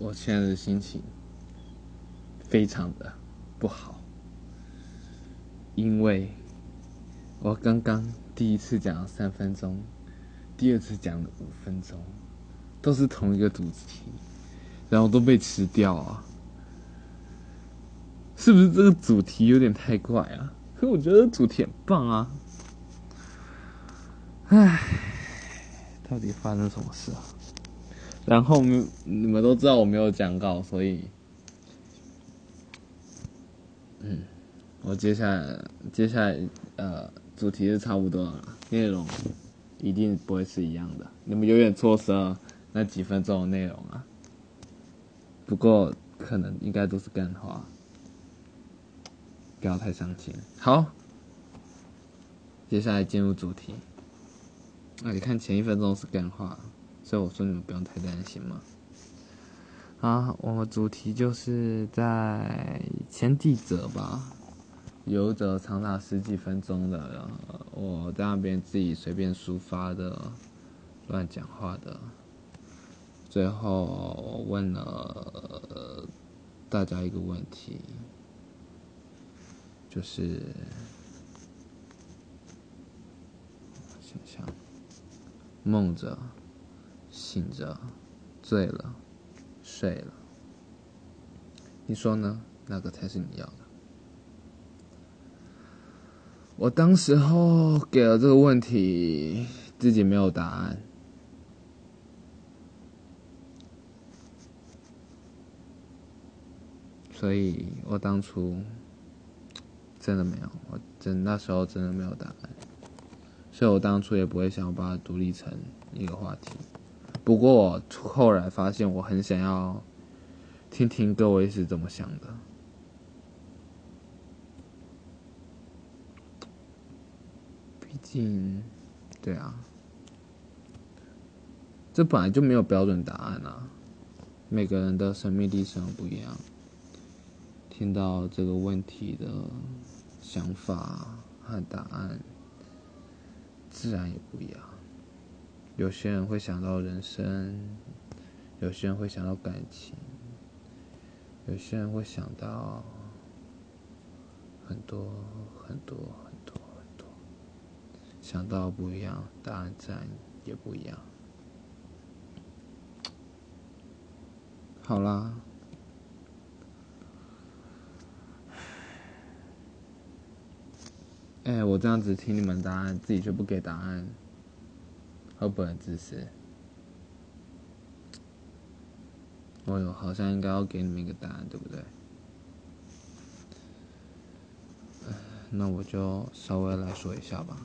我现在的心情非常的不好，因为我刚刚第一次讲了三分钟，第二次讲了五分钟，都是同一个主题，然后都被吃掉啊！是不是这个主题有点太怪啊？可我觉得主题很棒啊！唉，到底发生什么事啊？然后你们都知道我没有讲稿，所以，嗯，我接下来接下来呃主题是差不多了，内容一定不会是一样的，你们永远错失了那几分钟的内容啊。不过可能应该都是干话，不要太伤心。好，接下来进入主题。那你看前一分钟是干话。所以我说你们不用太担心嘛。啊，我们主题就是在前几则吧，有一则长达十几分钟的，我在那边自己随便抒发的、乱讲话的。最后我问了大家一个问题，就是想想梦着。醒着，醉了，睡了。你说呢？那个才是你要的？我当时候给了这个问题，自己没有答案，所以我当初真的没有，我真那时候真的没有答案，所以我当初也不会想要把它独立成一个话题。不过我后来发现，我很想要听听各位是怎么想的。毕竟，对啊，这本来就没有标准答案啊，每个人的生命历程不一样，听到这个问题的想法和答案，自然也不一样。有些人会想到人生，有些人会想到感情，有些人会想到很多很多很多很多，想到不一样，答案自然也不一样。好啦，哎，我这样子听你们答案，自己却不给答案。会不会自私？哦哟，好像应该要给你们一个答案，对不对？那我就稍微来说一下吧。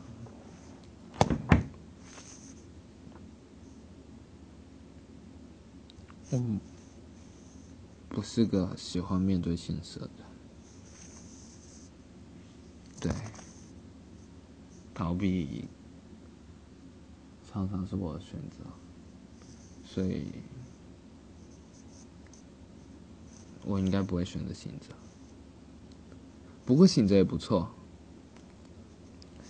我不是个喜欢面对现实的，对，逃避。常常是我的选择，所以，我应该不会选择醒着。不过醒着也不错，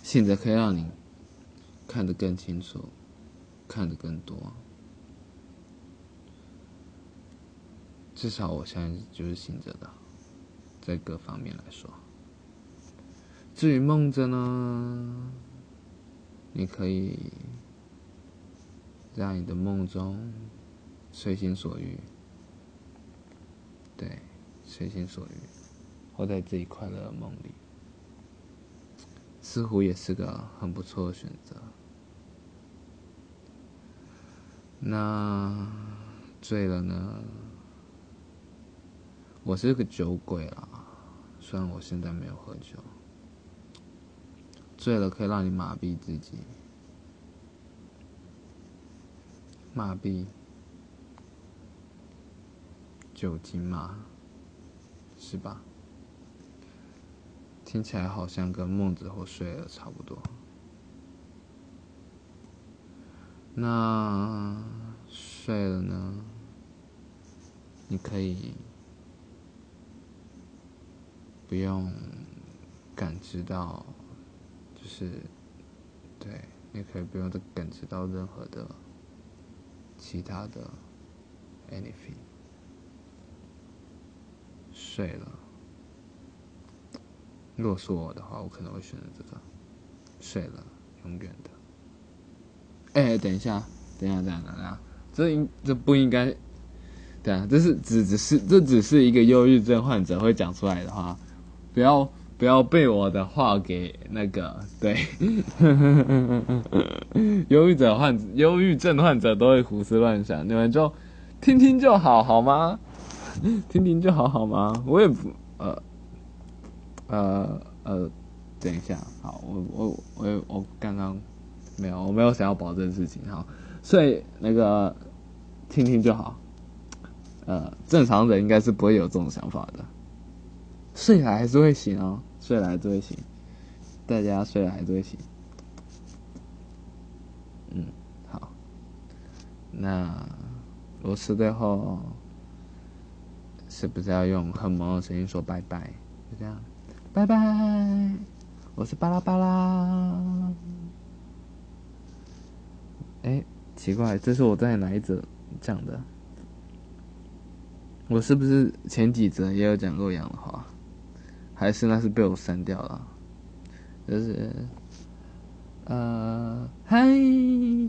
醒着可以让你看得更清楚，看得更多。至少我现在就是醒着的，在各方面来说。至于梦着呢，你可以。在你的梦中，随心所欲，对，随心所欲，活在自己快乐的梦里，似乎也是个很不错的选择。那醉了呢？我是个酒鬼啊，虽然我现在没有喝酒。醉了可以让你麻痹自己。麻痹，酒精嘛，是吧？听起来好像跟梦之后睡了差不多。那睡了呢？你可以不用感知到，就是对，你可以不用感知到任何的。其他的，anything，睡了。如果是我的话，我可能会选择这个，睡了，永远的。哎，等一下，等一下，等一下，等一下，这应这不应该？对啊，这是只只是这只是一个忧郁症患者会讲出来的话，不要不要被我的话给那个对。忧郁者患忧郁症患者都会胡思乱想，你们就听听就好，好吗？听听就好，好吗？我也不呃。呃呃，等一下，好，我我我我刚刚没有，我没有想要保证事情，好，所以那个听听就好，呃，正常人应该是不会有这种想法的，睡来还是会醒哦，睡来还是会醒，大家睡来还是会醒，嗯，好，那螺丝最后是不是要用很萌的声音说拜拜？就这样。拜拜，我是巴拉巴拉。哎，奇怪，这是我在哪一则讲的？我是不是前几则也有讲过一样的话？还是那是被我删掉了？就是，呃，嗨，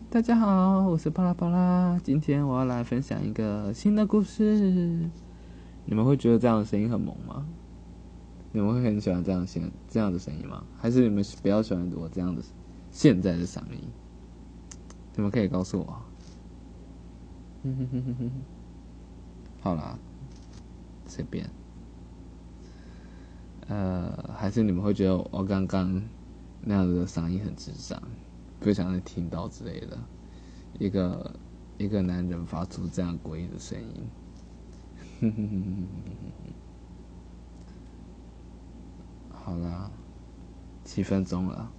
大家好，我是巴拉巴拉，今天我要来分享一个新的故事。你们会觉得这样的声音很萌吗？你们会很喜欢这样声这样的声音吗？还是你们比较喜欢我这样的现在的嗓音？你们可以告诉我。好啦，随便。呃，还是你们会觉得我刚刚那样子的嗓音很智障，不想再听到之类的？一个一个男人发出这样诡异的声音。哼哼哼哼哼哼好啦，七分钟了。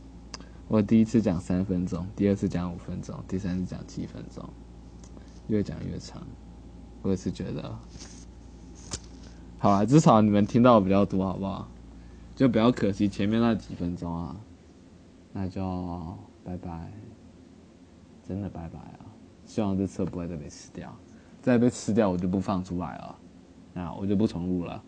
我第一次讲三分钟，第二次讲五分钟，第三次讲七分钟，越讲越长。我也是觉得，好啊，至少你们听到比较多，好不好？就比较可惜前面那几分钟啊。那就拜拜，真的拜拜啊！希望这次不会再被吃掉，再被吃掉我就不放出来了，那我就不重录了。